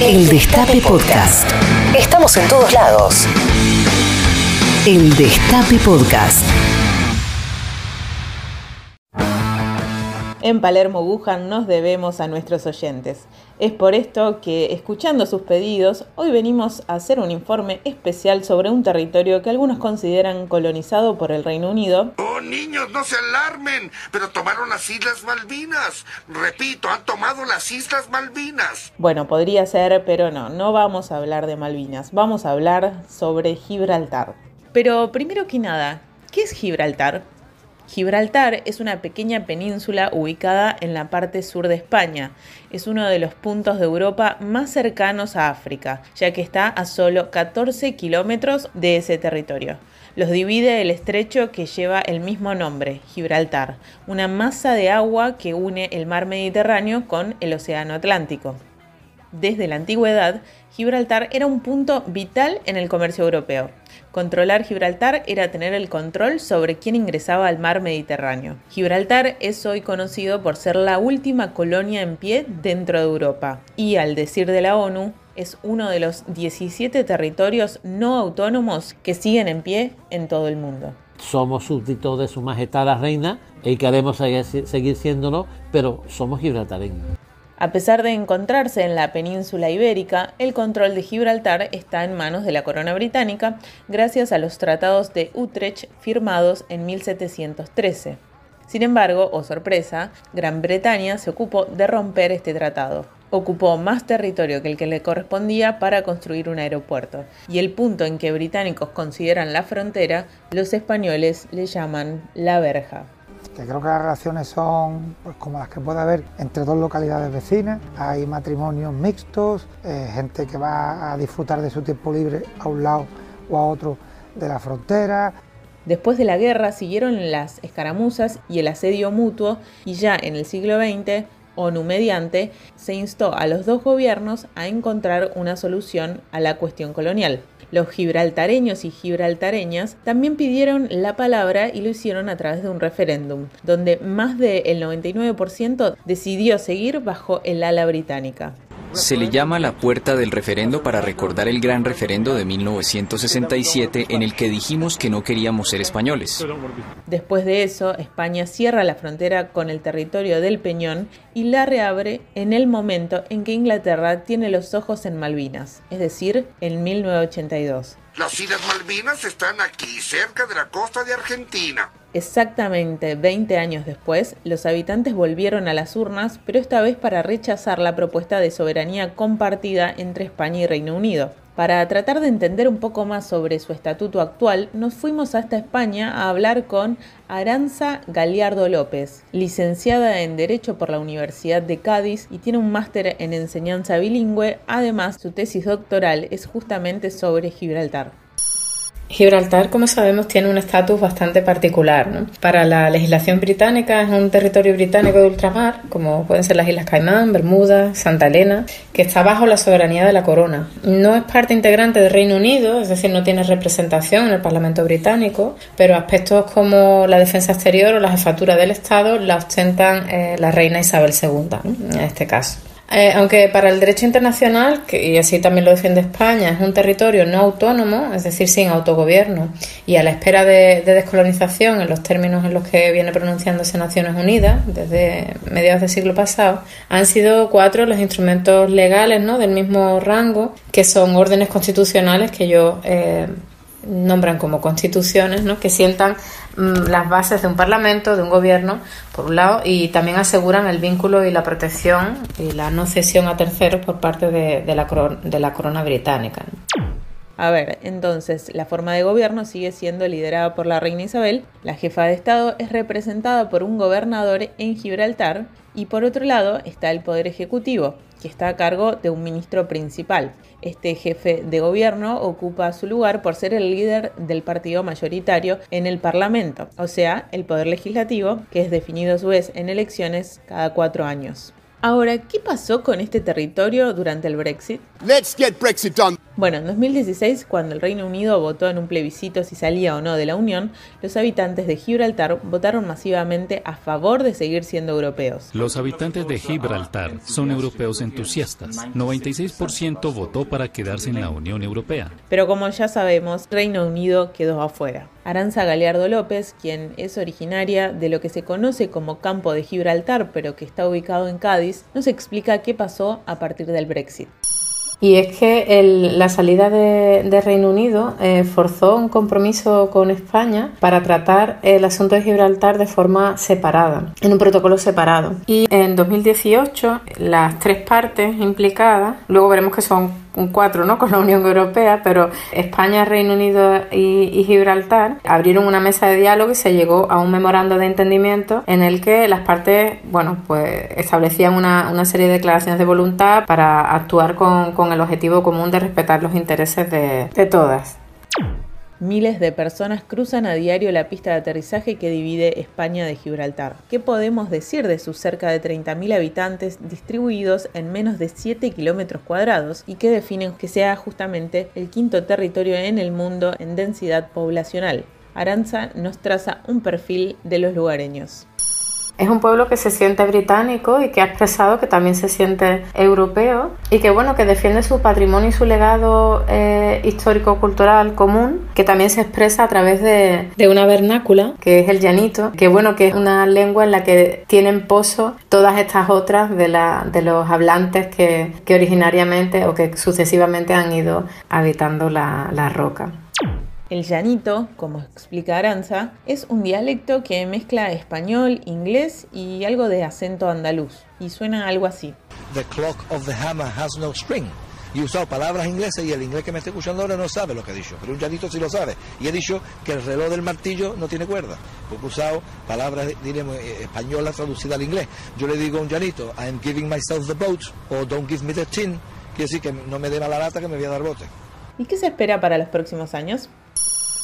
El Destape Podcast. Estamos en todos lados. El Destape Podcast. En Palermo Wuhan nos debemos a nuestros oyentes. Es por esto que, escuchando sus pedidos, hoy venimos a hacer un informe especial sobre un territorio que algunos consideran colonizado por el Reino Unido. ¡Oh, niños, no se alarmen! Pero tomaron las Islas Malvinas. Repito, han tomado las Islas Malvinas. Bueno, podría ser, pero no, no vamos a hablar de Malvinas. Vamos a hablar sobre Gibraltar. Pero primero que nada, ¿qué es Gibraltar? Gibraltar es una pequeña península ubicada en la parte sur de España. Es uno de los puntos de Europa más cercanos a África, ya que está a solo 14 kilómetros de ese territorio. Los divide el estrecho que lleva el mismo nombre, Gibraltar, una masa de agua que une el mar Mediterráneo con el Océano Atlántico. Desde la antigüedad, Gibraltar era un punto vital en el comercio europeo. Controlar Gibraltar era tener el control sobre quién ingresaba al mar Mediterráneo. Gibraltar es hoy conocido por ser la última colonia en pie dentro de Europa y, al decir de la ONU, es uno de los 17 territorios no autónomos que siguen en pie en todo el mundo. Somos súbditos de Su Majestad la Reina y queremos seguir siéndolo, pero somos gibraltareños. A pesar de encontrarse en la península ibérica, el control de Gibraltar está en manos de la corona británica gracias a los tratados de Utrecht firmados en 1713. Sin embargo, o oh sorpresa, Gran Bretaña se ocupó de romper este tratado. Ocupó más territorio que el que le correspondía para construir un aeropuerto, y el punto en que británicos consideran la frontera, los españoles le llaman la verja que creo que las relaciones son pues, como las que puede haber entre dos localidades vecinas. Hay matrimonios mixtos, eh, gente que va a disfrutar de su tiempo libre a un lado o a otro de la frontera. Después de la guerra siguieron las escaramuzas y el asedio mutuo y ya en el siglo XX ONU mediante, se instó a los dos gobiernos a encontrar una solución a la cuestión colonial. Los gibraltareños y gibraltareñas también pidieron la palabra y lo hicieron a través de un referéndum, donde más del 99% decidió seguir bajo el ala británica. Se le llama la puerta del referendo para recordar el gran referendo de 1967 en el que dijimos que no queríamos ser españoles. Después de eso, España cierra la frontera con el territorio del Peñón y la reabre en el momento en que Inglaterra tiene los ojos en Malvinas, es decir, en 1982. Las Islas Malvinas están aquí, cerca de la costa de Argentina. Exactamente 20 años después, los habitantes volvieron a las urnas, pero esta vez para rechazar la propuesta de soberanía compartida entre España y Reino Unido. Para tratar de entender un poco más sobre su estatuto actual, nos fuimos hasta España a hablar con Aranza Galiardo López, licenciada en Derecho por la Universidad de Cádiz y tiene un máster en enseñanza bilingüe. Además, su tesis doctoral es justamente sobre Gibraltar. Gibraltar, como sabemos, tiene un estatus bastante particular. ¿no? Para la legislación británica es un territorio británico de ultramar, como pueden ser las Islas Caimán, Bermuda, Santa Elena, que está bajo la soberanía de la corona. No es parte integrante del Reino Unido, es decir, no tiene representación en el Parlamento británico, pero aspectos como la defensa exterior o la jefatura del Estado la ostentan eh, la reina Isabel II, en este caso. Eh, aunque para el derecho internacional, y así también lo defiende España, es un territorio no autónomo, es decir, sin autogobierno, y a la espera de, descolonización en los términos en los que viene pronunciándose Naciones Unidas desde mediados del siglo pasado, han sido cuatro los instrumentos legales ¿no? del mismo rango, que son órdenes constitucionales que yo eh, nombran como constituciones, ¿no? que sientan las bases de un parlamento, de un gobierno, por un lado, y también aseguran el vínculo y la protección y la no cesión a terceros por parte de, la, de la corona británica. A ver, entonces la forma de gobierno sigue siendo liderada por la reina Isabel, la jefa de Estado es representada por un gobernador en Gibraltar y por otro lado está el Poder Ejecutivo, que está a cargo de un ministro principal. Este jefe de gobierno ocupa su lugar por ser el líder del partido mayoritario en el Parlamento, o sea, el poder legislativo, que es definido a su vez en elecciones cada cuatro años. Ahora, ¿qué pasó con este territorio durante el Brexit? Let's get Brexit done. Bueno, en 2016, cuando el Reino Unido votó en un plebiscito si salía o no de la Unión, los habitantes de Gibraltar votaron masivamente a favor de seguir siendo europeos. Los habitantes de Gibraltar son europeos entusiastas. 96% votó para quedarse en la Unión Europea. Pero como ya sabemos, Reino Unido quedó afuera. Aranza Galeardo López, quien es originaria de lo que se conoce como Campo de Gibraltar, pero que está ubicado en Cádiz, nos explica qué pasó a partir del Brexit. Y es que la salida de, Reino Unido eh, forzó un compromiso con España para tratar el asunto de Gibraltar de forma separada, en un protocolo separado. Y en 2018 las tres partes implicadas, luego veremos que son un cuatro ¿no? con la Unión Europea, pero España, Reino Unido y, Gibraltar abrieron una mesa de diálogo y se llegó a un memorando de entendimiento en el que las partes bueno, pues establecían una, una serie de declaraciones de voluntad para actuar con, con, el objetivo común de respetar los intereses de, de todas. Miles de personas cruzan a diario la pista de aterrizaje que divide España de Gibraltar. ¿Qué podemos decir de sus cerca de 30.000 habitantes distribuidos en menos de 7 kilómetros cuadrados y que definen que sea justamente el quinto territorio en el mundo en densidad poblacional? Aranza nos traza un perfil de los lugareños. Es un pueblo que se siente británico y que ha expresado que también se siente europeo y que bueno que defiende su patrimonio y su legado eh, histórico-cultural común, que también se expresa a través de, una vernácula, que es el llanito, que bueno que es una lengua en la que tienen pozo todas estas otras de, la, de los hablantes que, originariamente o que sucesivamente han ido habitando la, la roca. El llanito, como explica Aranza, es un dialecto que mezcla español, inglés y algo de acento andaluz, y suena algo así. The clock of the hammer has no string. Y he usado palabras inglesas y el inglés que me está escuchando ahora no sabe lo que he dicho, pero un llanito sí lo sabe. Y he dicho que el reloj del martillo no tiene cuerda, porque he usado palabras, diremos, eh, españolas traducidas al inglés. Yo le digo a un llanito, I'm giving myself the boat, o don't give me the tin, quiere decir que no me dé mala lata que me voy a dar bote. ¿Y qué se espera para los próximos años?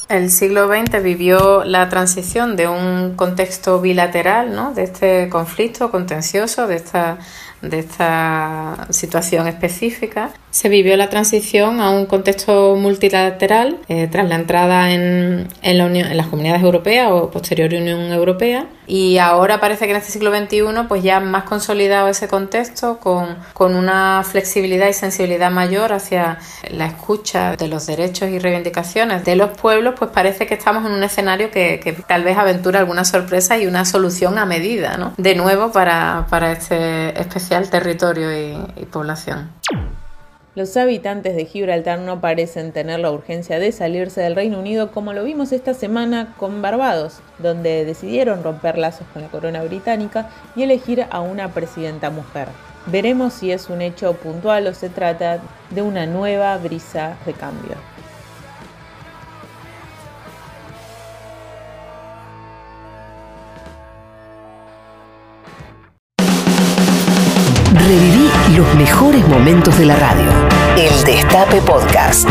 El siglo XX vivió la transición de un contexto bilateral, ¿no? de este conflicto contencioso, de esta, de esta situación específica, se vivió la transición a un contexto multilateral eh, tras la entrada en, en, la Unión, en las comunidades europeas o posterior Unión Europea y ahora parece que en este siglo XXI pues ya más consolidado ese contexto con, con una flexibilidad y sensibilidad mayor hacia la escucha de los derechos y reivindicaciones de los pueblos pues parece que estamos en un escenario que, que tal vez aventura alguna sorpresa y una solución a medida ¿no? de nuevo para, para este especial territorio y población. Los habitantes de Gibraltar no parecen tener la urgencia de salirse del Reino Unido como lo vimos esta semana con Barbados, donde decidieron romper lazos con la corona británica y elegir a una presidenta mujer. Veremos si es un hecho puntual o se trata de una nueva brisa de cambio. Reviví los mejores momentos de la radio. El Destape Podcast.